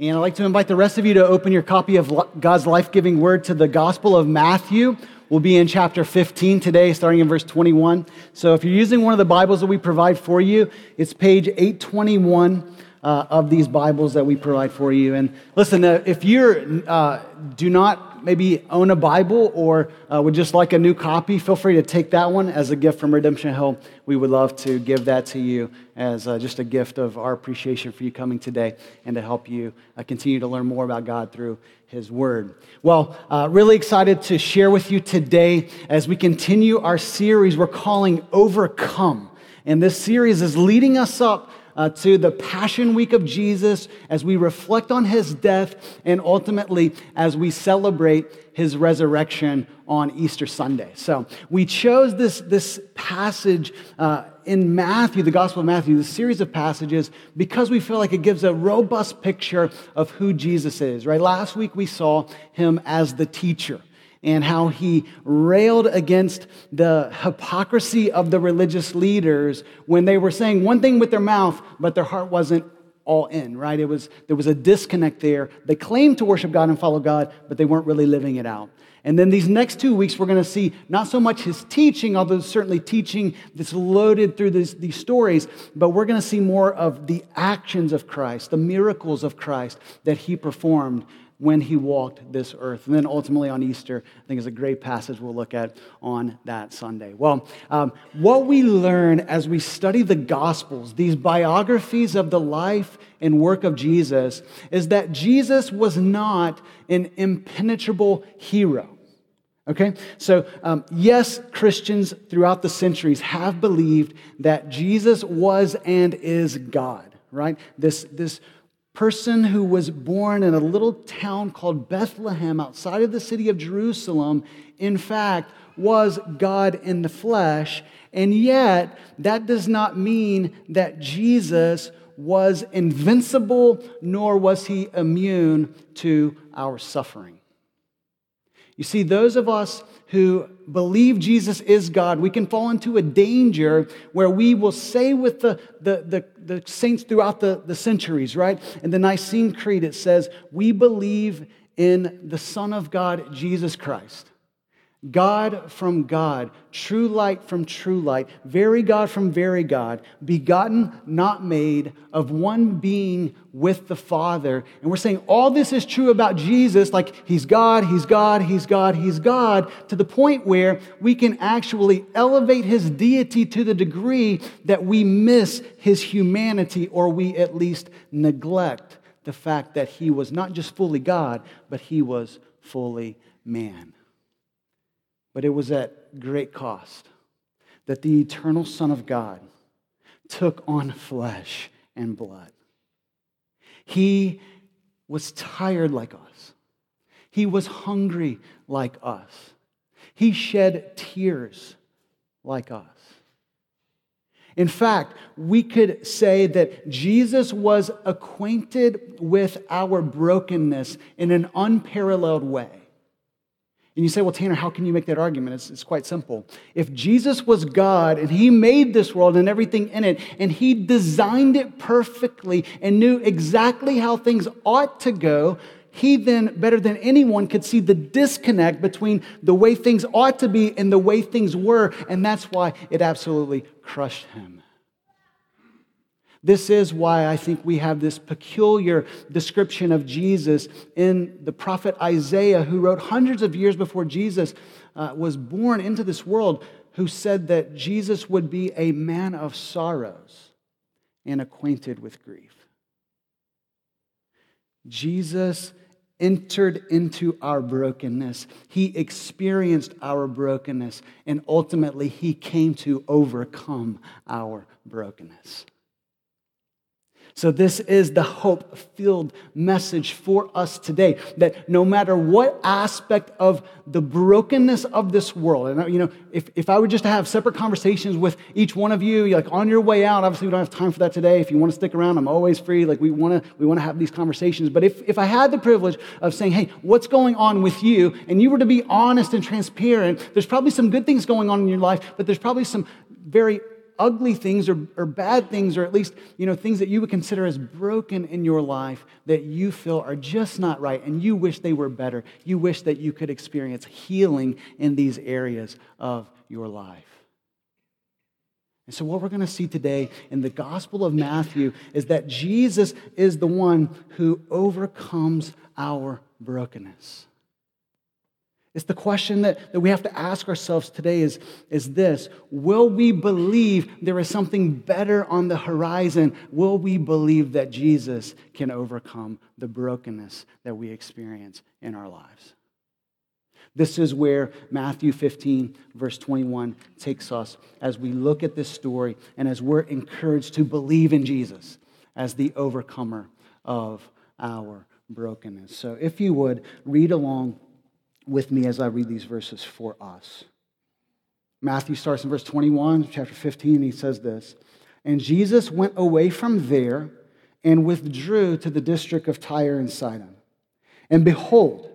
And I'd like to invite the rest of you to open your copy of God's life giving word to the Gospel of Matthew. We'll be in chapter 15 today, starting in verse 21. So if you're using one of the Bibles that we provide for you, it's page 821 uh, of these Bibles that we provide for you. And listen, uh, if you uh, do not maybe own a Bible or uh, would just like a new copy, feel free to take that one as a gift from Redemption Hill. We would love to give that to you as uh, just a gift of our appreciation for you coming today and to help you uh, continue to learn more about God through His Word. Well, really excited to share with you today as we continue our series we're calling Overcome. And this series is leading us up uh, to the Passion Week of Jesus as we reflect on his death and ultimately as we celebrate his resurrection on Easter Sunday. So we chose this, this passage uh, in Matthew, the Gospel of Matthew, the series of passages, because we feel like it gives a robust picture of who Jesus is, right? Last week we saw him as the teacher and how he railed against the hypocrisy of the religious leaders when they were saying one thing with their mouth, but their heart wasn't all in, right? It was, there was a disconnect there. They claimed to worship God and follow God, but they weren't really living it out. And then these next two weeks, we're going to see not so much his teaching, although certainly teaching that's loaded through this, these stories, but we're going to see more of the actions of Christ, the miracles of Christ that he performed when he walked this earth. And then ultimately on Easter, I think is a great passage we'll look at on that Sunday. Well, um, what we learn as we study the Gospels, these biographies of the life and work of Jesus, is that Jesus was not an impenetrable hero. Okay? So, um, yes, Christians throughout the centuries have believed that Jesus was and is God, right? This, this person who was born in a little town called Bethlehem outside of the city of Jerusalem, in fact, was God in the flesh. And yet, that does not mean that Jesus was invincible, nor was he immune to our suffering. You see, those of us who believe Jesus is God, we can fall into a danger where we will say with the, the, the, the, saints throughout the, the centuries, right? In the Nicene Creed, it says, We believe in the Son of God, Jesus Christ. God from God, true light from true light, very God from very God, begotten, not made, of one being with the Father. And we're saying all this is true about Jesus, like he's God, he's God, he's God, he's God, to the point where we can actually elevate his deity to the degree that we miss his humanity or we at least neglect the fact that he was not just fully God, but he was fully man. But it was at great cost that the eternal Son of God took on flesh and blood. He was tired like us, he was hungry like us, he shed tears like us. In fact, we could say that Jesus was acquainted with our brokenness in an unparalleled way. And you say, well, Tanner, how can you make that argument? It's, it's, quite simple. If Jesus was God and He made this world and everything in it, and He designed it perfectly and knew exactly how things ought to go, He then, better than anyone, could see the disconnect between the way things ought to be and the way things were. And that's why it absolutely crushed Him. This is why I think we have this peculiar description of Jesus in the prophet Isaiah, who wrote hundreds of years before Jesus uh, was born into this world, who said that Jesus would be a man of sorrows and acquainted with grief. Jesus entered into our brokenness. He experienced our brokenness, and ultimately, he came to overcome our brokenness. So, this is the hope filled message for us today that no matter what aspect of the brokenness of this world, and you know, if, if I were just to have separate conversations with each one of you, like on your way out, obviously we don't have time for that today. If you want to stick around, I'm always free. Like, we want to we want to have these conversations. But if, if I had the privilege of saying, hey, what's going on with you, and you were to be honest and transparent, there's probably some good things going on in your life, but there's probably some very ugly things or, or bad things, or at least, you know, things that you would consider as broken in your life that you feel are just not right and you wish they were better. You wish that you could experience healing in these areas of your life. And so, what we're going to see today in the Gospel of Matthew is that Jesus is the one who overcomes our brokenness. It's the question that, that we have to ask ourselves today is, is this Will we believe there is something better on the horizon? Will we believe that Jesus can overcome the brokenness that we experience in our lives? This is where Matthew 15, verse 21, takes us as we look at this story and as we're encouraged to believe in Jesus as the overcomer of our brokenness. So, if you would, read along with me as I read these verses for us. Matthew starts in verse 21, chapter 15, and he says this And Jesus went away from there and withdrew to the district of Tyre and Sidon. And behold,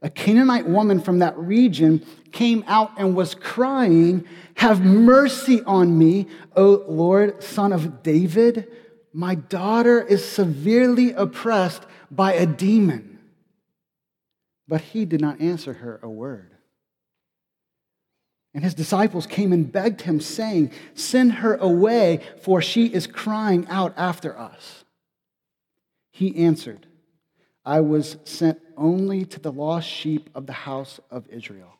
a Canaanite woman from that region came out and was crying, Have mercy on me, O Lord, son of David. My daughter is severely oppressed by a demon. But he did not answer her a word. And his disciples came and begged him, saying, Send her away, for she is crying out after us. He answered, I was sent only to the lost sheep of the house of Israel.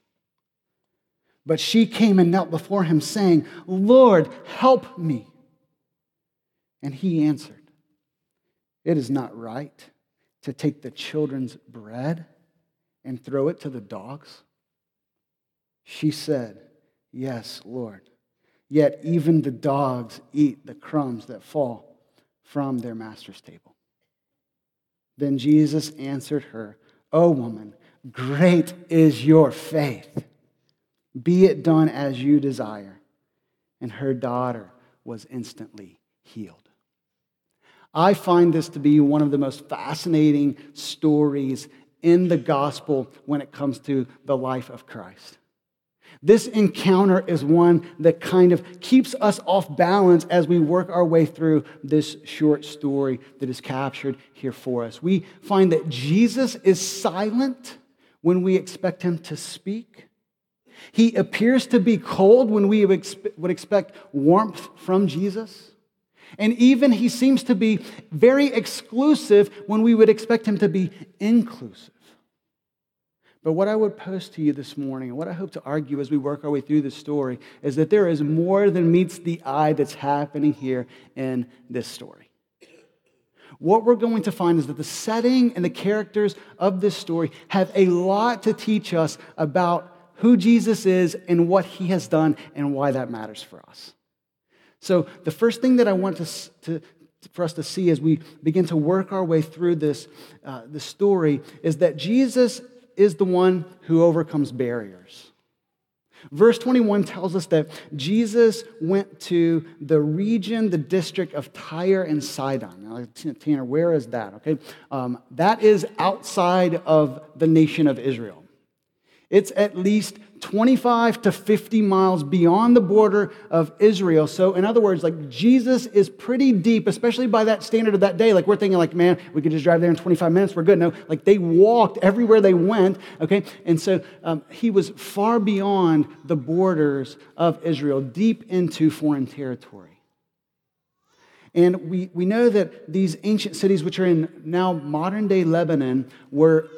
But she came and knelt before him, saying, Lord, help me. And he answered, It is not right to take the children's bread and throw it to the dogs? She said, Yes, Lord. Yet even the dogs eat the crumbs that fall from their master's table. Then Jesus answered her, O woman, great is your faith. Be it done as you desire. And her daughter was instantly healed. I find this to be one of the most fascinating stories in the gospel when it comes to the life of Christ. This encounter is one that kind of keeps us off balance as we work our way through this short story that is captured here for us. We find that Jesus is silent when we expect him to speak. He appears to be cold when we would expect warmth from Jesus. And even he seems to be very exclusive when we would expect him to be inclusive. But what I would pose to you this morning, and what I hope to argue as we work our way through this story, is that there is more than meets the eye that's happening here in this story. What we're going to find is that the setting and the characters of this story have a lot to teach us about who Jesus is and what he has done and why that matters for us. So, the first thing that I want to, to, for us to see as we begin to work our way through this, uh, this story is that Jesus is the one who overcomes barriers. Verse 21 tells us that Jesus went to the region, the district of Tyre and Sidon. Now, Tanner, where is that? Okay, um, that is outside of the nation of Israel. It's at least 25 to 50 miles beyond the border of Israel. So, in other words, like Jesus is pretty deep, especially by that standard of that day. Like, we're thinking, like, man, we could just drive there in 25 minutes, we're good. No, like, they walked everywhere they went, okay? And so um, he was far beyond the borders of Israel, deep into foreign territory. And we, we know that these ancient cities, which are in now modern day Lebanon, were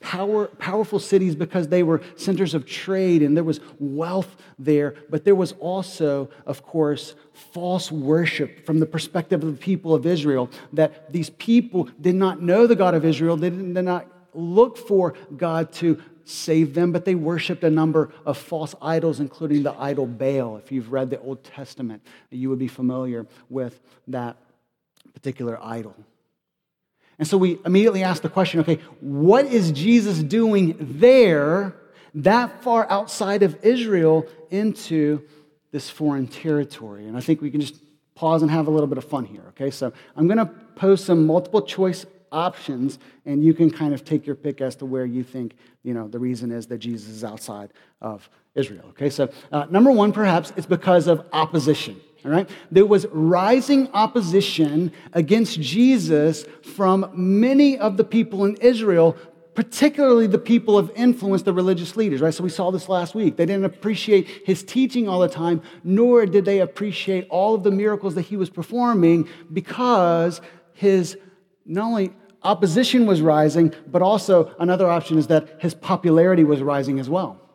power, powerful cities because they were centers of trade and there was wealth there, but there was also, of course, false worship from the perspective of the people of Israel. That these people did not know the God of Israel, they did not look for God to save them, but they worshiped a number of false idols, including the idol Baal. If you've read the Old Testament, you would be familiar with that particular idol. And so we immediately ask the question okay, what is Jesus doing there, that far outside of Israel, into this foreign territory? And I think we can just pause and have a little bit of fun here, okay? So I'm going to pose some multiple choice options, and you can kind of take your pick as to where you think, you know, the reason is that Jesus is outside of Israel, okay? So, uh, number one, perhaps it's because of opposition. All right? There was rising opposition against Jesus from many of the people in Israel, particularly the people of influence, the religious leaders, right? So we saw this last week. They didn't appreciate his teaching all the time, nor did they appreciate all of the miracles that he was performing because his not only opposition was rising, but also another option is that his popularity was rising as well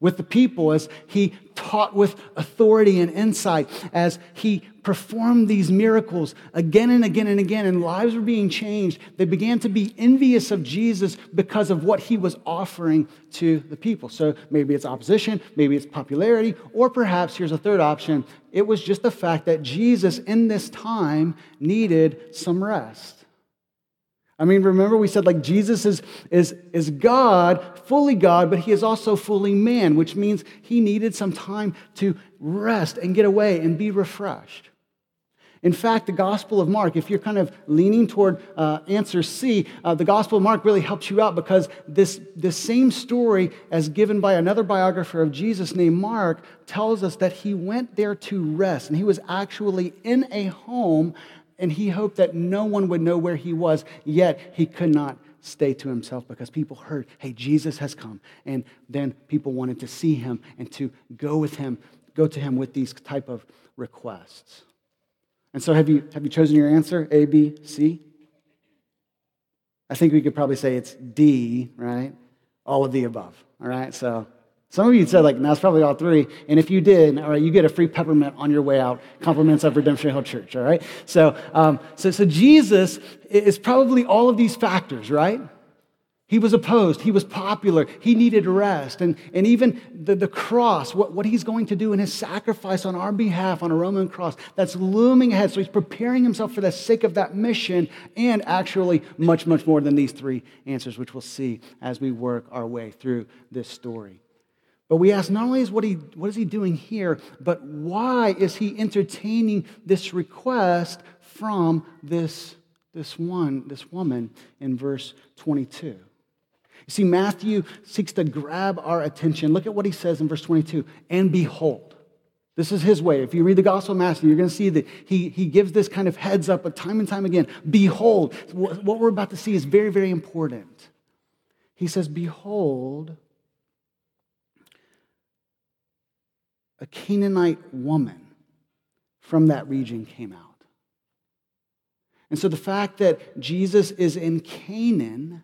with the people as he taught with authority and insight, as he performed these miracles again and again and again, and lives were being changed. They began to be envious of Jesus because of what he was offering to the people. So maybe it's opposition, maybe it's popularity, or perhaps here's a third option it was just the fact that Jesus in this time needed some rest. I mean, remember we said like Jesus is, is, is God, fully God, but he is also fully man, which means he needed some time to rest and get away and be refreshed. In fact, the Gospel of Mark, if you're kind of leaning toward uh, answer C, uh, the Gospel of Mark really helps you out because this, this same story, as given by another biographer of Jesus named Mark, tells us that he went there to rest. And he was actually in a home and he hoped that no one would know where he was, yet he could not stay to himself because people heard, hey, Jesus has come. And then people wanted to see him and to go with him, go to him with these type of requests. And so have you, have you chosen your answer, A, B, C? I think we could probably say it's D, right? All of the above, all right? So some of you said, like, it's probably all three. And if you did, all right, you get a free peppermint on your way out. Compliments of Redemption Hill Church, all right? So, um, so, so Jesus is probably all of these factors, right? He was opposed. He was popular. He needed rest. And, and even the, the cross, what, what he's going to do in his sacrifice on our behalf on a Roman cross, that's looming ahead. So he's preparing himself for the sake of that mission and actually much, much more than these three answers, which we'll see as we work our way through this story. But we ask not only is what, he, what is he doing here, but why is he entertaining this request from this, this one, this woman in verse 22? You see, Matthew seeks to grab our attention. Look at what he says in verse 22 and behold. This is his way. If you read the Gospel of Matthew, you're going to see that he, he gives this kind of heads up but time and time again. Behold. What we're about to see is very, very important. He says, Behold, a Canaanite woman from that region came out. And so the fact that Jesus is in Canaan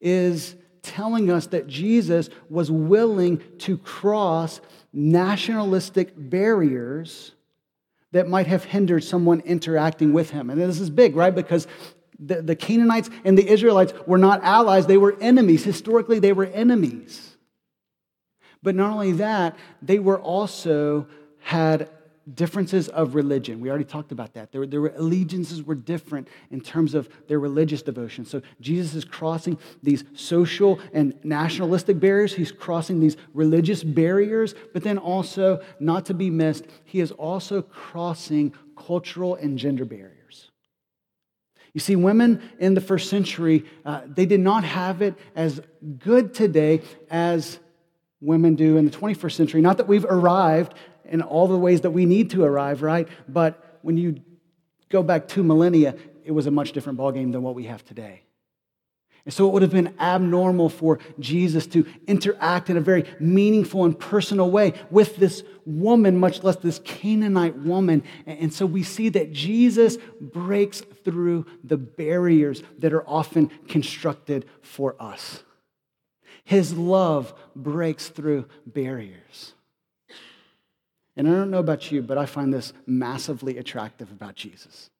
is telling us that Jesus was willing to cross nationalistic barriers that might have hindered someone interacting with him. And this is big, right? Because the, Canaanites and the Israelites were not allies, they were enemies. Historically, they were enemies. But not only that, they were also had differences of religion. We already talked about that. Their, their allegiances were different in terms of their religious devotion. So Jesus is crossing these social and nationalistic barriers. He's crossing these religious barriers, but then also, not to be missed, he is also crossing cultural and gender barriers. You see, women in the first century, uh, they did not have it as good today as women do in the 21st century. Not that we've arrived in all the ways that we need to arrive, right? But when you go back two millennia, it was a much different ballgame than what we have today. And so it would have been abnormal for Jesus to interact in a very meaningful and personal way with this woman, much less this Canaanite woman. And so we see that Jesus breaks through the barriers that are often constructed for us. His love breaks through barriers. And I don't know about you, but I find this massively attractive about Jesus.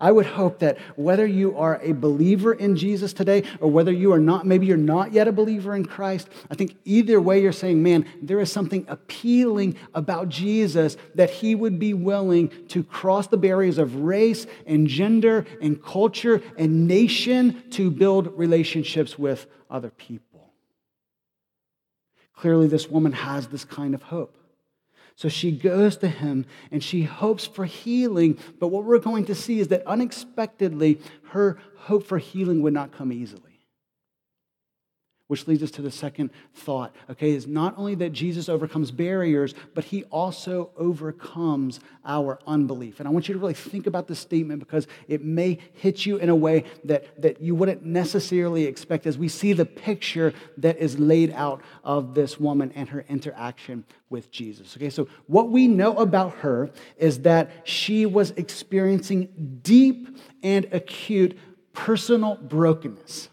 I would hope that whether you are a believer in Jesus today or whether you are not, maybe you're not yet a believer in Christ, I think either way you're saying, man, there is something appealing about Jesus that he would be willing to cross the barriers of race and gender and culture and nation to build relationships with other people. Clearly, this woman has this kind of hope. So she goes to him and she hopes for healing. But what we're going to see is that unexpectedly, her hope for healing would not come easily. Which leads us to the second thought, okay, is not only that Jesus overcomes barriers, but he also overcomes our unbelief. And I want you to really think about this statement because it may hit you in a way that, that you wouldn't necessarily expect as we see the picture that is laid out of this woman and her interaction with Jesus. Okay, so what we know about her is that she was experiencing deep and acute personal brokenness.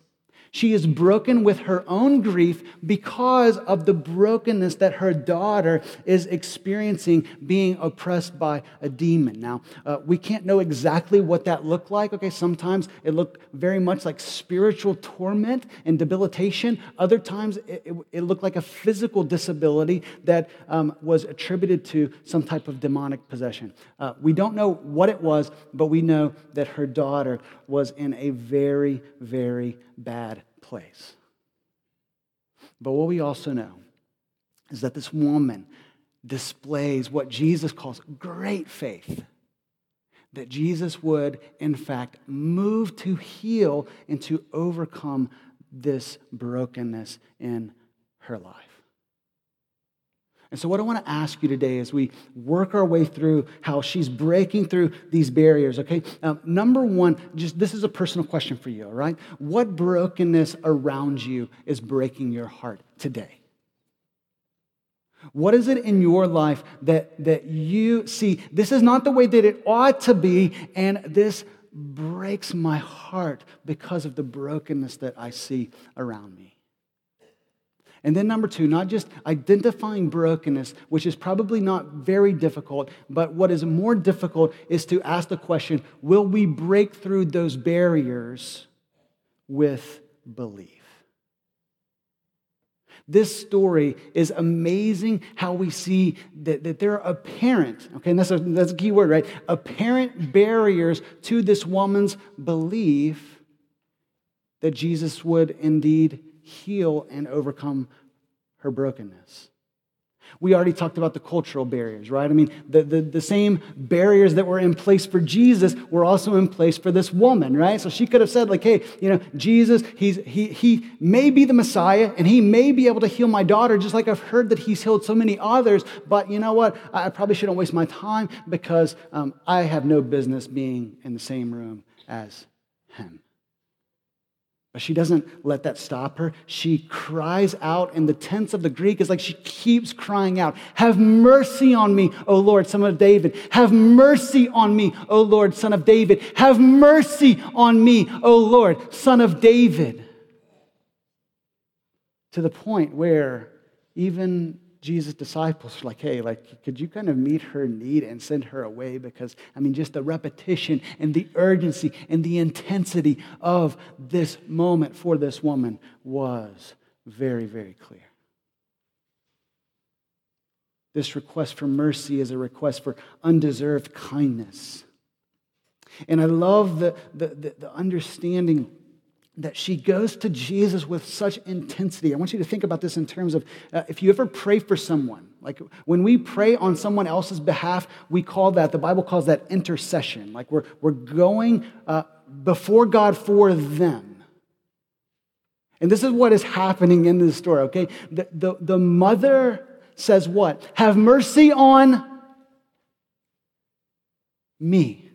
She is broken with her own grief because of the brokenness that her daughter is experiencing being oppressed by a demon. Now, uh, we can't know exactly what that looked like. Okay, sometimes it looked very much like spiritual torment and debilitation. Other times it, it, it looked like a physical disability that um, was attributed to some type of demonic possession. Uh, we don't know what it was, but we know that her daughter was in a very, very bad place. But what we also know is that this woman displays what Jesus calls great faith. That Jesus would, in fact, move to heal and to overcome this brokenness in her life. And so, what I want to ask you today as we work our way through how she's breaking through these barriers, okay? Um, number one, just this is a personal question for you, all right? What brokenness around you is breaking your heart today? What is it in your life that, that you see? This is not the way that it ought to be, and this breaks my heart because of the brokenness that I see around me. And then, number two, not just identifying brokenness, which is probably not very difficult, but what is more difficult is to ask the question will we break through those barriers with belief? This story is amazing how we see that, that there are apparent, okay, and that's a, that's a key word, right? Apparent barriers to this woman's belief that Jesus would indeed heal and overcome her brokenness. We already talked about the cultural barriers, right? I mean, the, the, the, same barriers that were in place for Jesus were also in place for this woman, right? So she could have said, like, hey, you know, Jesus, he's, he, he may be the Messiah and he may be able to heal my daughter, just like I've heard that he's healed so many others. But you know what? I probably shouldn't waste my time because um, I have no business being in the same room as him. But she doesn't let that stop her. She cries out, and the tense of the Greek is like she keeps crying out, Have mercy on me, O Lord, son of David. Have mercy on me, O Lord, son of David. Have mercy on me, O Lord, son of David. To the point where even Jesus' disciples were like, hey, like, could you kind of meet her need and send her away? Because, I mean, just the repetition and the urgency and the intensity of this moment for this woman was very, very clear. This request for mercy is a request for undeserved kindness. And I love the, the, the, the understanding that she goes to Jesus with such intensity. I want you to think about this in terms of uh, if you ever pray for someone, like when we pray on someone else's behalf, we call that, the Bible calls that intercession. Like we're, we're going uh, before God for them. And this is what is happening in this story, okay? The, the, the mother says, What? Have mercy on me.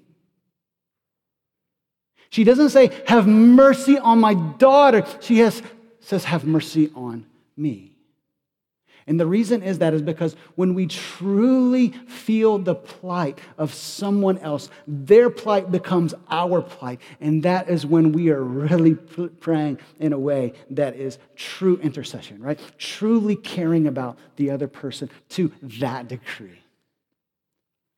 She doesn't say, Have mercy on my daughter. She has, says, Have mercy on me. And the reason is that is because when we truly feel the plight of someone else, their plight becomes our plight. And that is when we are really praying in a way that is true intercession, right? Truly caring about the other person to that degree.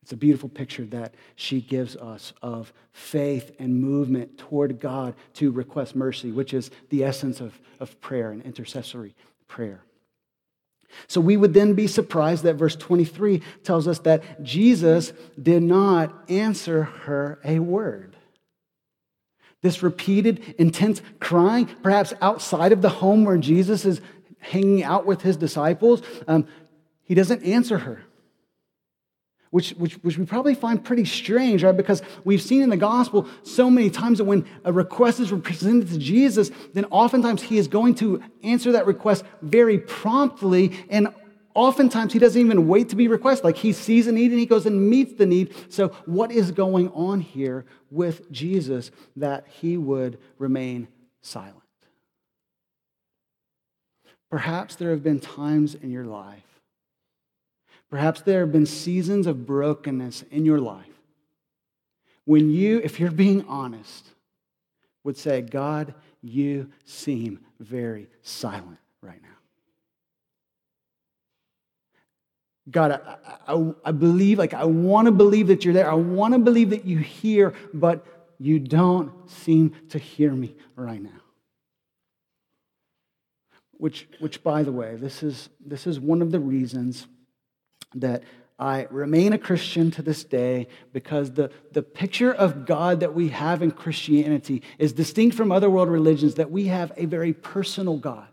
It's a beautiful picture that she gives us of faith and movement toward God to request mercy, which is the essence of, of prayer and intercessory prayer. So we would then be surprised that verse 23 tells us that Jesus did not answer her a word. This repeated, intense crying, perhaps outside of the home where Jesus is hanging out with his disciples, um, he doesn't answer her. Which, which, which we probably find pretty strange, right? Because we've seen in the gospel so many times that when a request is presented to Jesus, then oftentimes he is going to answer that request very promptly. And oftentimes he doesn't even wait to be requested. Like he sees a need and he goes and meets the need. So, what is going on here with Jesus that he would remain silent? Perhaps there have been times in your life Perhaps there have been seasons of brokenness in your life when you, if you're being honest, would say, God, you seem very silent right now. God, I, I, I believe, like, I want to believe that you're there. I want to believe that you hear, but you don't seem to hear me right now. Which, which by the way, this is, this is one of the reasons that I remain a Christian to this day because the, the picture of God that we have in Christianity is distinct from other world religions, that we have a very personal God.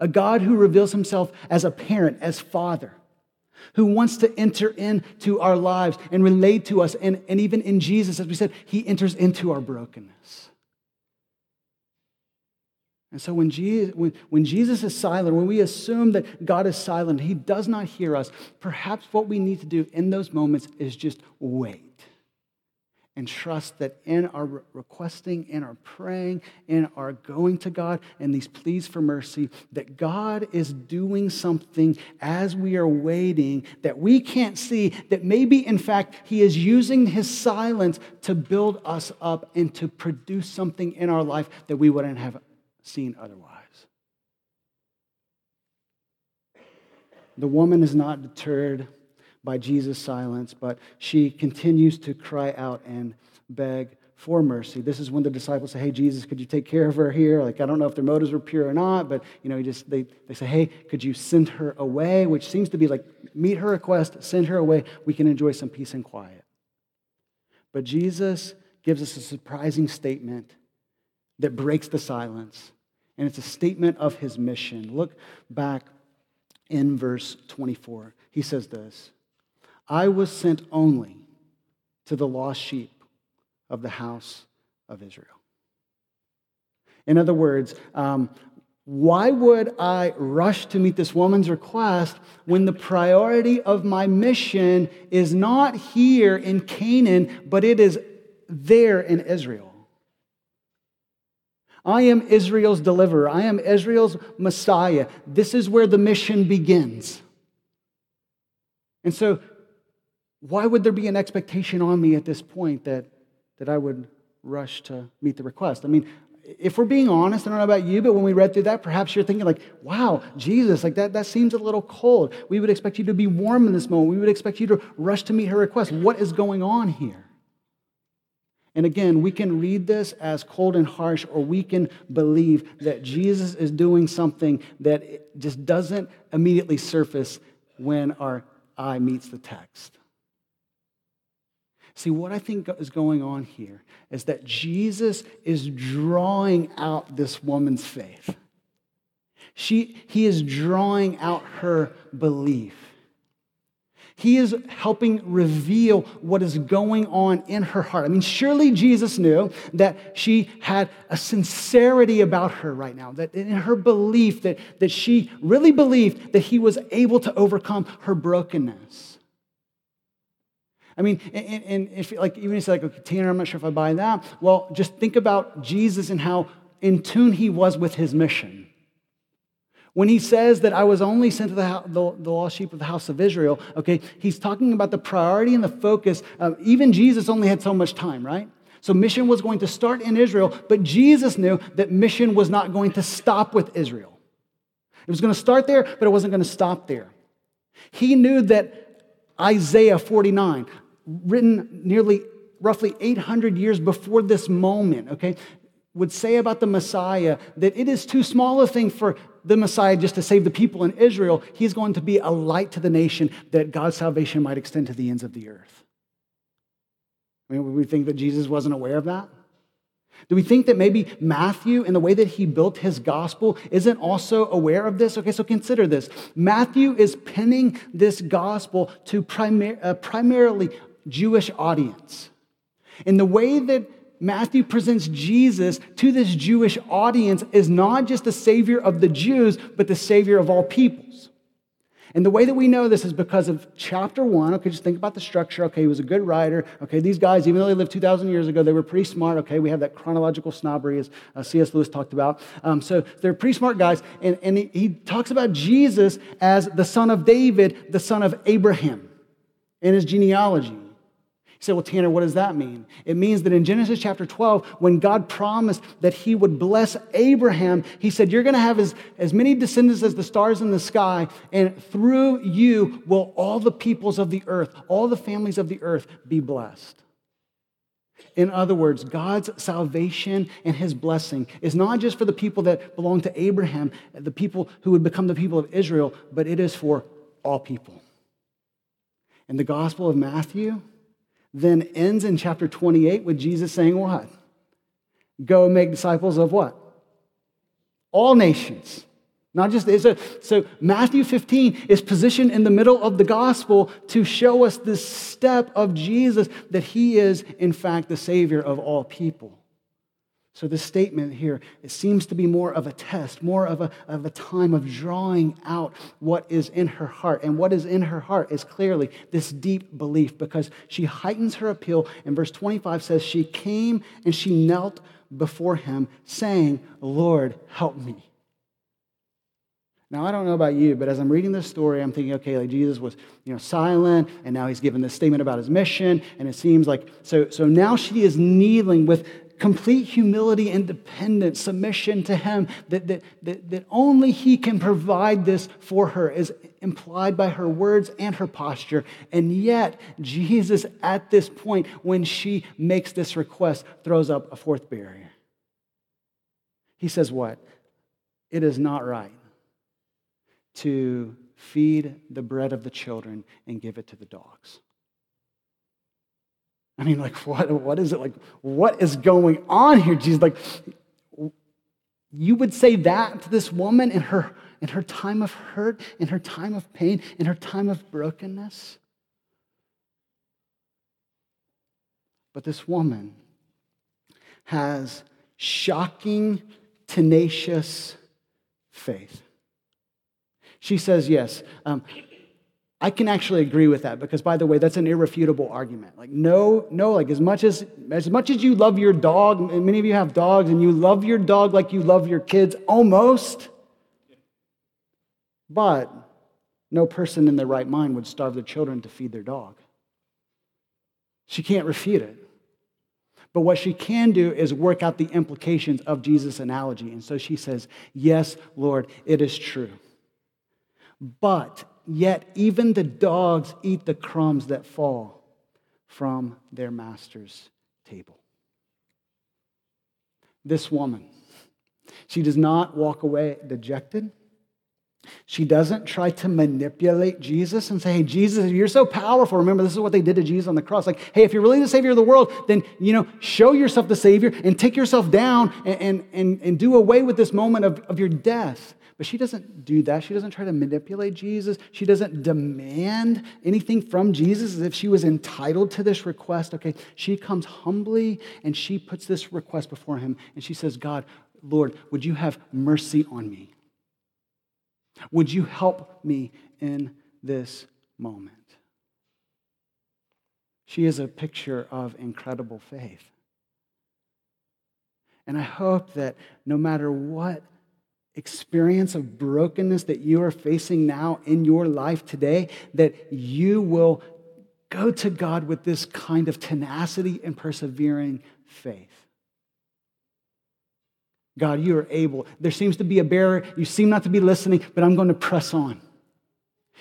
A God who reveals himself as a parent, as father, who wants to enter into our lives and relate to us. And, and even in Jesus, as we said, he enters into our brokenness. And so when Jesus, when, when Jesus is silent, when we assume that God is silent, he does not hear us, perhaps what we need to do in those moments is just wait and trust that in our requesting, in our praying, in our going to God, and these pleas for mercy, that God is doing something as we are waiting that we can't see, that maybe in fact He is using His silence to build us up and to produce something in our life that we wouldn't have seen otherwise. The woman is not deterred by Jesus' silence, but she continues to cry out and beg for mercy. This is when the disciples say, Hey, Jesus, could you take care of her here? Like, I don't know if their motives were pure or not, but, you know, just, they, they say, Hey, could you send her away? Which seems to be like, meet her request, send her away. We can enjoy some peace and quiet. But Jesus gives us a surprising statement that breaks the silence and it's a statement of his mission. Look back in verse 24. He says this I was sent only to the lost sheep of the house of Israel. In other words, um, why would I rush to meet this woman's request when the priority of my mission is not here in Canaan, but it is there in Israel? I am Israel's deliverer. I am Israel's Messiah. This is where the mission begins. And so, why would there be an expectation on me at this point that, that I would rush to meet the request? I mean, if we're being honest, I don't know about you, but when we read through that, perhaps you're thinking, like, wow, Jesus, like that, that seems a little cold. We would expect you to be warm in this moment. We would expect you to rush to meet her request. What is going on here? And again, we can read this as cold and harsh, or we can believe that Jesus is doing something that just doesn't immediately surface when our eye meets the text. See, what I think is going on here is that Jesus is drawing out this woman's faith. She, he is drawing out her belief. He is helping reveal what is going on in her heart. I mean, surely Jesus knew that she had a sincerity about her right now, that in her belief, that, that she really believed that he was able to overcome her brokenness. I mean, and, and if like even if you say like, okay, Tanner, I'm not sure if I buy that. Well, just think about Jesus and how in tune he was with his mission. When he says that I was only sent to the, the, the, lost sheep of the house of Israel, okay, he's talking about the priority and the focus. Of, even Jesus only had so much time, right? So mission was going to start in Israel, but Jesus knew that mission was not going to stop with Israel. It was going to start there, but it wasn't going to stop there. He knew that Isaiah 49, written nearly roughly 800 years before this moment, okay, would say about the Messiah that it is too small a thing for the Messiah just to save the people in Israel. He's going to be a light to the nation that God's salvation might extend to the ends of the earth. I mean, we think that Jesus wasn't aware of that. Do we think that maybe Matthew, in the way that he built his gospel, isn't also aware of this? Okay, so consider this. Matthew is penning this gospel to primar- a primarily Jewish audience. In the way that Matthew presents Jesus to this Jewish audience as not just the Savior of the Jews, but the Savior of all peoples. And the way that we know this is because of chapter one. Okay, just think about the structure. Okay, he was a good writer. Okay, these guys, even though they lived 2,000 years ago, they were pretty smart. Okay, we have that chronological snobbery, as uh, C.S. Lewis talked about. Um, so they're pretty smart guys. And, and he, he talks about Jesus as the son of David, the son of Abraham in his genealogy. You say, well, Tanner, what does that mean? It means that in Genesis chapter 12, when God promised that he would bless Abraham, he said, You're going to have as, as many descendants as the stars in the sky, and through you will all the peoples of the earth, all the families of the earth be blessed. In other words, God's salvation and his blessing is not just for the people that belong to Abraham, the people who would become the people of Israel, but it is for all people. In the Gospel of Matthew, then ends in chapter 28 with Jesus saying, What? Go make disciples of what? All nations. Not just Israel. So Matthew 15 is positioned in the middle of the gospel to show us this step of Jesus that he is, in fact, the Savior of all people. So, this statement here, it seems to be more of a test, more of a, of a time of drawing out what is in her heart. And what is in her heart is clearly this deep belief because she heightens her appeal. And verse 25 says, She came and she knelt before him, saying, Lord, help me. Now, I don't know about you, but as I'm reading this story, I'm thinking, okay, like Jesus was, you know, silent, and now he's given this statement about his mission, and it seems like, so, so now she is kneeling with complete humility and dependence, submission to Him, that, that, that, that only He can provide this for her, is implied by her words and her posture. And yet, Jesus, at this point, when she makes this request, throws up a fourth barrier. He says, What? It is not right to feed the bread of the children and give it to the dogs. I mean, like, what, what is it? Like, what is going on here? Jesus, like, you would say that to this woman in her, in her time of hurt, in her time of pain, in her time of brokenness? But this woman has shocking, tenacious faith. She says, Yes, um, I can actually agree with that because, by the way, that's an irrefutable argument. Like, no, no, like as much as as much as you love your dog, and many of you have dogs, and you love your dog like you love your kids, almost. But no person in their right mind would starve their children to feed their dog. She can't refute it. But what she can do is work out the implications of Jesus' analogy. And so she says, Yes, Lord, it is true. But Yet even the dogs eat the crumbs that fall from their master's table. This woman, she does not walk away dejected. She doesn't try to manipulate Jesus and say, hey, Jesus, you're so powerful. Remember, this is what they did to Jesus on the cross. Like, hey, if you're really the Savior of the world, then, you know, show yourself the Savior and take yourself down and, and, and, and do away with this moment of, of your death. But she doesn't do that. She doesn't try to manipulate Jesus. She doesn't demand anything from Jesus as if she was entitled to this request. Okay, she comes humbly and she puts this request before him and she says, God, Lord, would you have mercy on me? Would you help me in this moment? She is a picture of incredible faith. And I hope that no matter what experience of brokenness that you are facing now in your life today, that you will go to God with this kind of tenacity and persevering faith. God, you are able. There seems to be a barrier. You seem not to be listening, but I'm going to press on.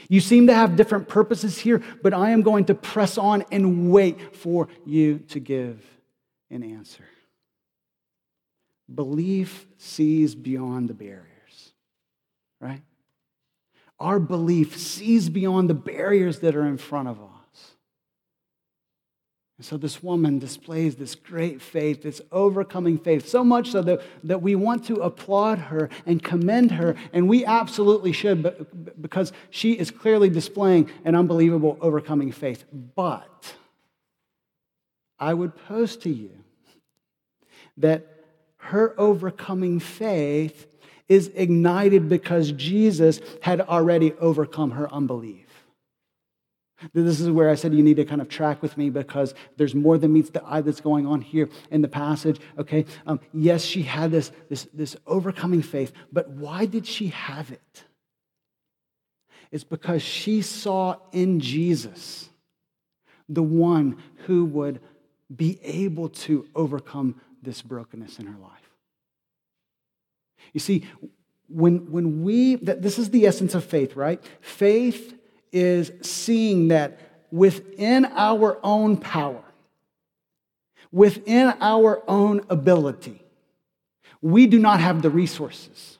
You seem to have different purposes here, but I am going to press on and wait for you to give an answer. Belief sees beyond the barriers, right? Our belief sees beyond the barriers that are in front of us. And so this woman displays this great faith, this overcoming faith, so much so that, that we want to applaud her and commend her, and we absolutely should but, because she is clearly displaying an unbelievable overcoming faith. But I would pose to you that her overcoming faith is ignited because Jesus had already overcome her unbelief. This is where I said you need to kind of track with me because there's more than meets the eye that's going on here in the passage. Okay, um, yes, she had this, this, this overcoming faith, but why did she have it? It's because she saw in Jesus the one who would be able to overcome this brokenness in her life. You see, when, when we, that this is the essence of faith, right? Faith is seeing that within our own power, within our own ability, we do not have the resources.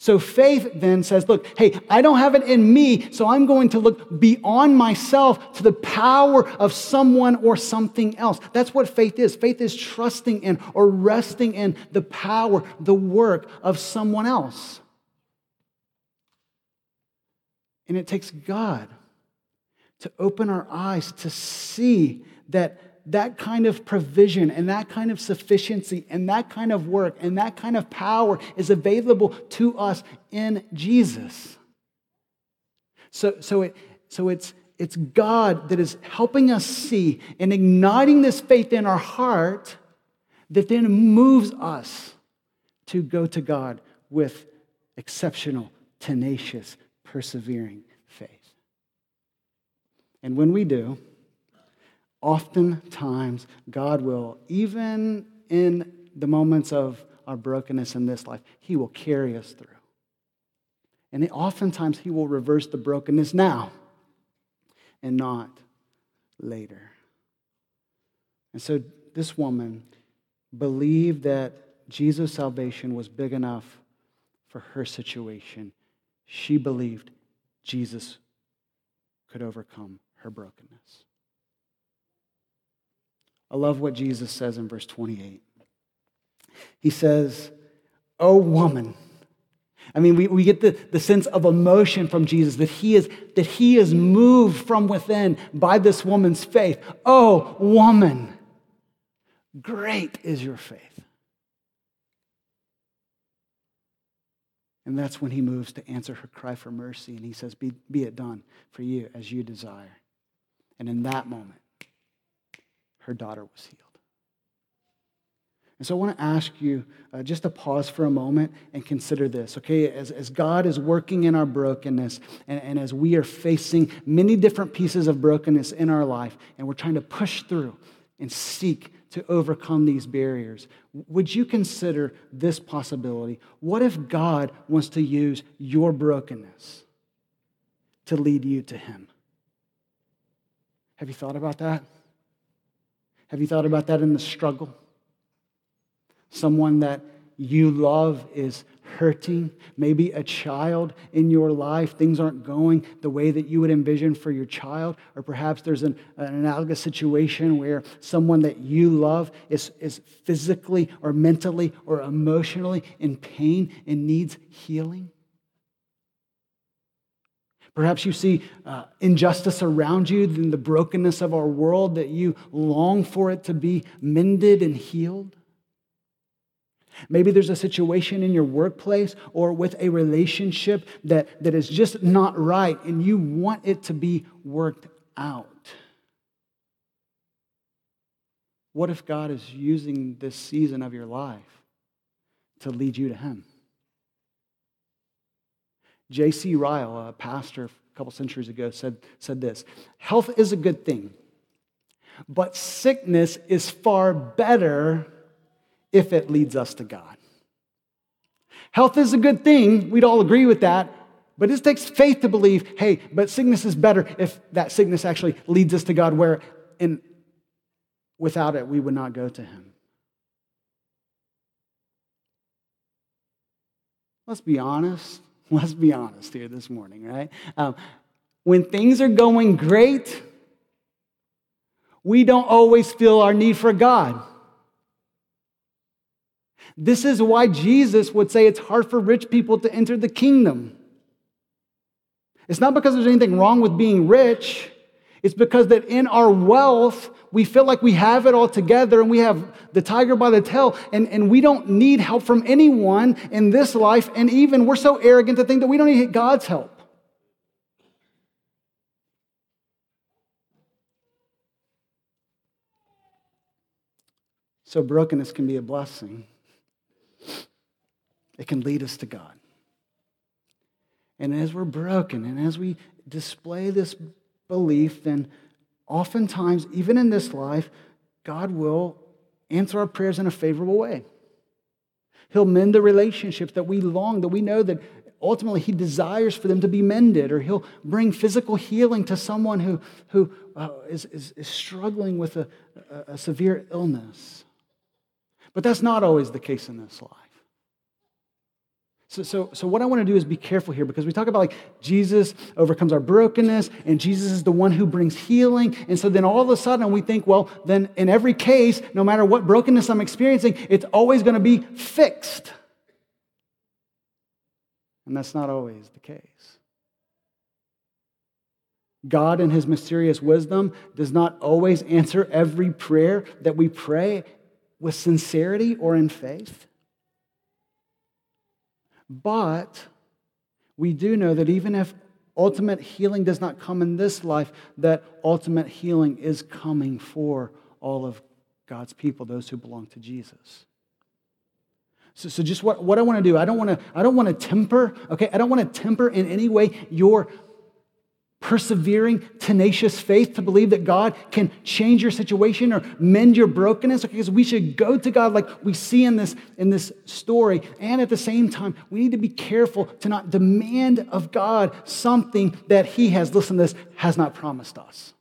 So faith then says, Look, hey, I don't have it in me, so I'm going to look beyond myself to the power of someone or something else. That's what faith is. Faith is trusting in or resting in the power, the work of someone else. And it takes God to open our eyes to see that that kind of provision and that kind of sufficiency and that kind of work and that kind of power is available to us in Jesus. So, so, it, so it's, it's God that is helping us see and igniting this faith in our heart that then moves us to go to God with exceptional, tenacious persevering faith. And when we do, oftentimes God will, even in the moments of our brokenness in this life, He will carry us through. And oftentimes He will reverse the brokenness now and not later. And so this woman believed that Jesus' salvation was big enough for her situation she believed Jesus could overcome her brokenness. I love what Jesus says in verse 28. He says, Oh, woman. I mean, we, we get the, the sense of emotion from Jesus that he, is, that he is moved from within by this woman's faith. Oh, woman, great is your faith. And that's when he moves to answer her cry for mercy. And he says, Be, be it done for you as you desire. And in that moment, her daughter was healed. And so I want to ask you uh, just to pause for a moment and consider this, okay? As, as God is working in our brokenness and, and as we are facing many different pieces of brokenness in our life and we're trying to push through and seek to overcome these barriers. Would you consider this possibility? What if God wants to use your brokenness to lead you to Him? Have you thought about that? Have you thought about that in the struggle? Someone that you love is hurting, maybe a child in your life, things aren't going the way that you would envision for your child, or perhaps there's an, an, analogous situation where someone that you love is, is physically or mentally or emotionally in pain and needs healing. Perhaps you see uh, injustice around you in the brokenness of our world that you long for it to be mended and healed. Maybe there's a situation in your workplace or with a relationship that, that is just not right and you want it to be worked out. What if God is using this season of your life to lead you to Him? J.C. Ryle, a pastor a couple centuries ago, said, said this Health is a good thing, but sickness is far better if it leads us to God. Health is a good thing. We'd all agree with that. But it takes faith to believe, hey, but sickness is better if that sickness actually leads us to God, where in, without it, we would not go to Him. Let's be honest. Let's be honest here this morning, right? Um, when things are going great, We don't always feel our need for God. This is why Jesus would say it's hard for rich people to enter the kingdom. It's not because there's anything wrong with being rich. It's because that in our wealth, we feel like we have it all together and we have the tiger by the tail, and, and we don't need help from anyone in this life. And even we're so arrogant to think that we don't need God's help. So, brokenness can be a blessing, it can lead us to God. And as we're broken and as we display this belief, then oftentimes, even in this life, God will answer our prayers in a favorable way. He'll mend the relationships that we long, that we know that ultimately he desires for them to be mended, or he'll bring physical healing to someone who, who uh, is, is, is struggling with a, a, a severe illness. But that's not always the case in this life. So, so, so what I want to do is be careful here because we talk about like Jesus overcomes our brokenness and Jesus is the one who brings healing. And so then all of a sudden we think, well, then in every case, no matter what brokenness I'm experiencing, it's always going to be fixed. And that's not always the case. God, in his mysterious wisdom, does not always answer every prayer that we pray with sincerity or in faith. But we do know that even if ultimate healing does not come in this life, that ultimate healing is coming for all of God's people, those who belong to Jesus. So, so just what, what I want to do, I don't want to, I don't want to temper, okay? I don't want to temper in any way your persevering, tenacious faith to believe that God can change your situation or mend your brokenness. Because we should go to God like we see in this, in this story. And at the same time, we need to be careful to not demand of God something that He has, listen to this, has not promised us.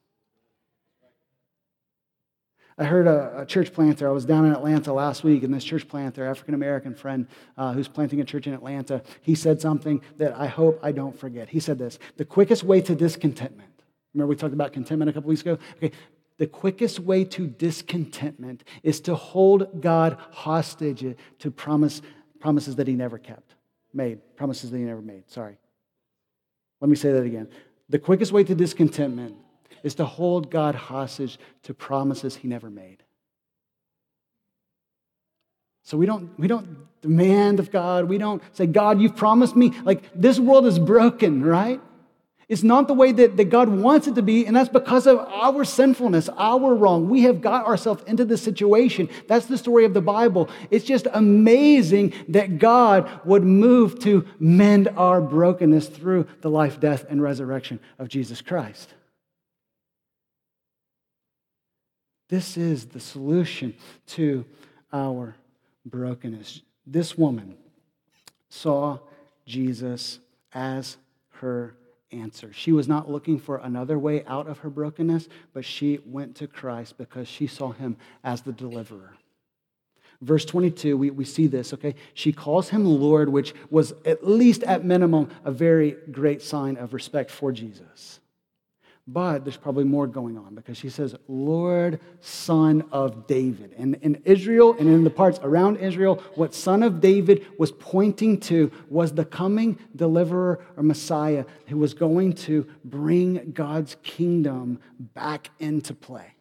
I heard a, a, church planter. I was down in Atlanta last week, and this church planter, African American friend uh, who's planting a church in Atlanta, he said something that I hope I don't forget. He said this The quickest way to discontentment, remember we talked about contentment a couple weeks ago? Okay, the quickest way to discontentment is to hold God hostage to promise, promises that he never kept, made, promises that he never made. Sorry. Let me say that again. The quickest way to discontentment is to hold God hostage to promises he never made. So we don't, we don't demand of God. We don't say, God, you've promised me. Like, this world is broken, right? It's not the way that, that God wants it to be, and that's because of our sinfulness, our wrong. We have got ourselves into this situation. That's the story of the Bible. It's just amazing that God would move to mend our brokenness through the life, death, and resurrection of Jesus Christ. This is the solution to our brokenness. This woman saw Jesus as her answer. She was not looking for another way out of her brokenness, but she went to Christ because she saw him as the deliverer. Verse 22, we, we see this, okay? She calls him Lord, which was at least at minimum a very great sign of respect for Jesus. But there's probably more going on because she says, Lord, son of David. And in Israel and in the parts around Israel, what son of David was pointing to was the coming deliverer or Messiah who was going to bring God's kingdom back into play.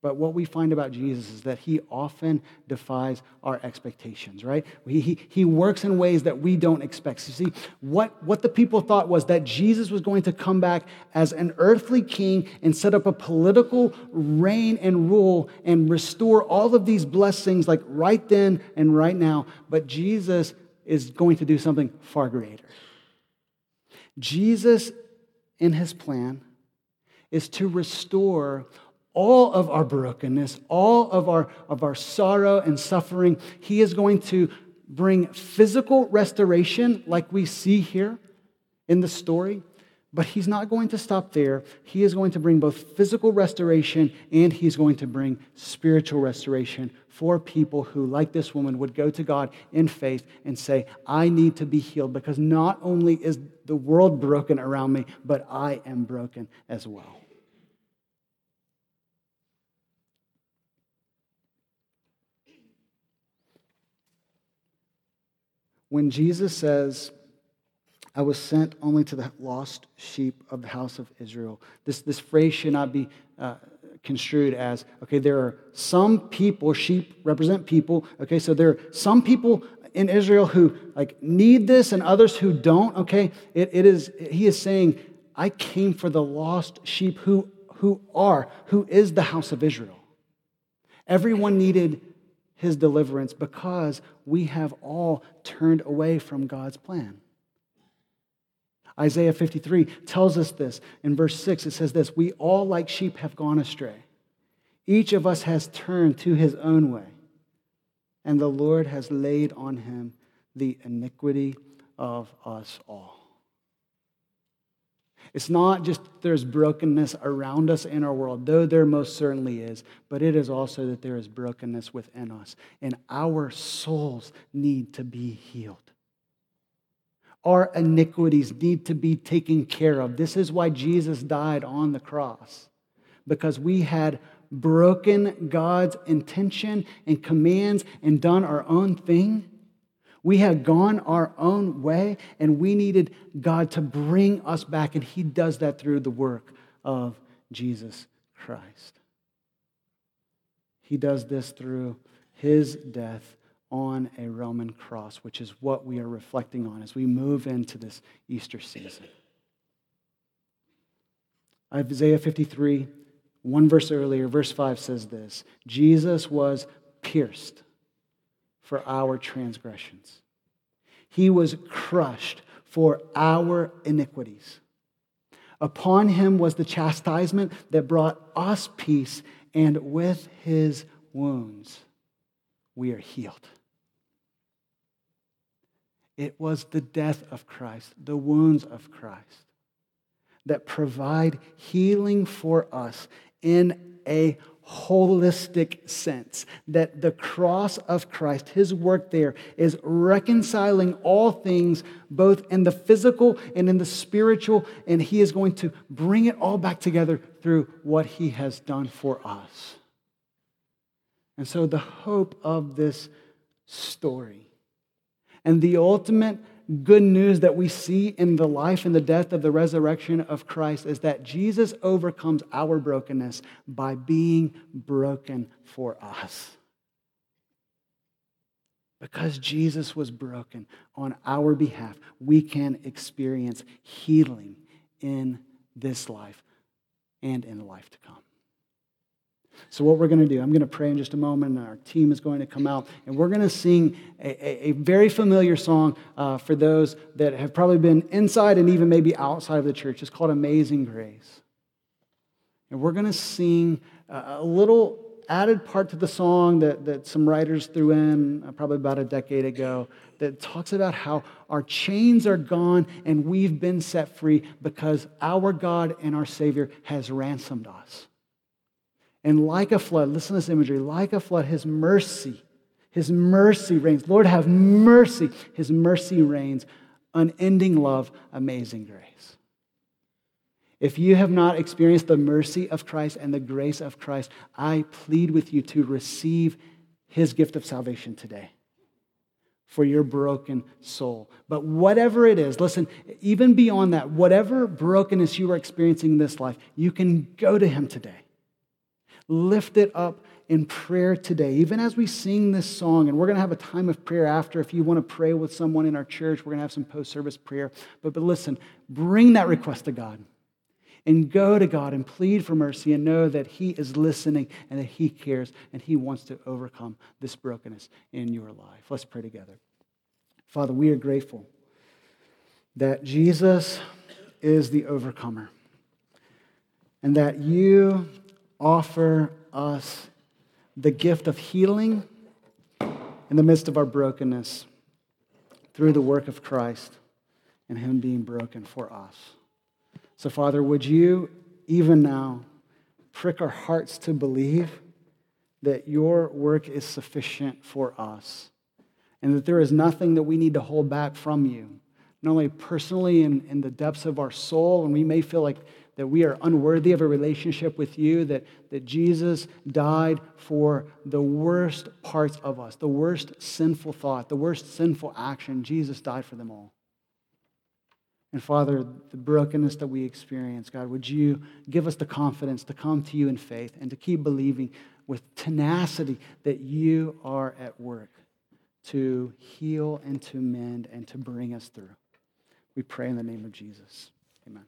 But what we find about Jesus is that he often defies our expectations, right? He, he, he works in ways that we don't expect. You see, what, what the people thought was that Jesus was going to come back as an earthly king and set up a political reign and rule and restore all of these blessings, like right then and right now. But Jesus is going to do something far greater. Jesus, in his plan, is to restore all of our brokenness, all of our, of our sorrow and suffering. He is going to bring physical restoration, like we see here in the story. But he's not going to stop there. He is going to bring both physical restoration and he's going to bring spiritual restoration for people who, like this woman, would go to God in faith and say, I need to be healed because not only is the world broken around me, but I am broken as well. When Jesus says, I was sent only to the lost sheep of the house of Israel, this, this phrase should not be uh, construed as okay, there are some people, sheep represent people. Okay, so there are some people in Israel who like need this and others who don't. Okay, it, it is, he is saying, I came for the lost sheep who, who are, who is the house of Israel. Everyone needed his deliverance because we have all turned away from God's plan. Isaiah 53 tells us this. In verse 6, it says this We all, like sheep, have gone astray. Each of us has turned to his own way, and the Lord has laid on him the iniquity of us all. It's not just there's brokenness around us in our world, though there most certainly is, but it is also that there is brokenness within us, and our souls need to be healed. Our iniquities need to be taken care of. This is why Jesus died on the cross, because we had broken God's intention and commands and done our own thing. We had gone our own way, and we needed God to bring us back, and He does that through the work of Jesus Christ. He does this through His death on a Roman cross, which is what we are reflecting on as we move into this Easter season. Isaiah 53, one verse earlier, verse 5 says this Jesus was pierced for our transgressions, he was crushed for our iniquities. Upon him was the chastisement that brought us peace, and with his wounds we are healed. It was the death of Christ, the wounds of Christ, that provide healing for us in a holistic sense. That the cross of Christ, his work there, is reconciling all things, both in the physical and in the spiritual, and he is going to bring it all back together through what he has done for us. And so, the hope of this story and the ultimate good news that we see in the life and the death of the resurrection of Christ is that Jesus overcomes our brokenness by being broken for us. Because Jesus was broken on our behalf, we can experience healing in this life and in the life to come. So, what we're going to do, I'm going to pray in just a moment, and our team is going to come out, and we're going to sing a, a, a very familiar song uh, for those that have probably been inside and even maybe outside of the church. It's called Amazing Grace. And we're going to sing a little added part to the song that, that some writers threw in uh, probably about a decade ago that talks about how our chains are gone and we've been set free because our God and our Savior has ransomed us. And like a flood, listen to this imagery like a flood, his mercy, his mercy reigns. Lord, have mercy. His mercy reigns. Unending love, amazing grace. If you have not experienced the mercy of Christ and the grace of Christ, I plead with you to receive his gift of salvation today for your broken soul. But whatever it is, listen, even beyond that, whatever brokenness you are experiencing in this life, you can go to him today lift it up in prayer today, even as we sing this song. And we're going to have a time of prayer after. If you want to pray with someone in our church, we're going to have some post service prayer. But, but listen, bring that request to God and go to God and plead for mercy and know that He is listening and that He cares and He wants to overcome this brokenness in your life. Let's pray together. Father, we are grateful that Jesus is the overcomer and that you offer us the gift of healing in the midst of our brokenness through the work of Christ and Him being broken for us. So, Father, would you even now prick our hearts to believe that your work is sufficient for us and that there is nothing that we need to hold back from you, not only personally in, in the depths of our soul, and we may feel like that we are unworthy of a relationship with you, that, that Jesus died for the worst parts of us, the worst sinful thought, the worst sinful action. Jesus died for them all. And Father, the brokenness that we experience, God, would you give us the confidence to come to you in faith and to keep believing with tenacity that you are at work to heal and to mend and to bring us through. We pray in the name of Jesus. Amen.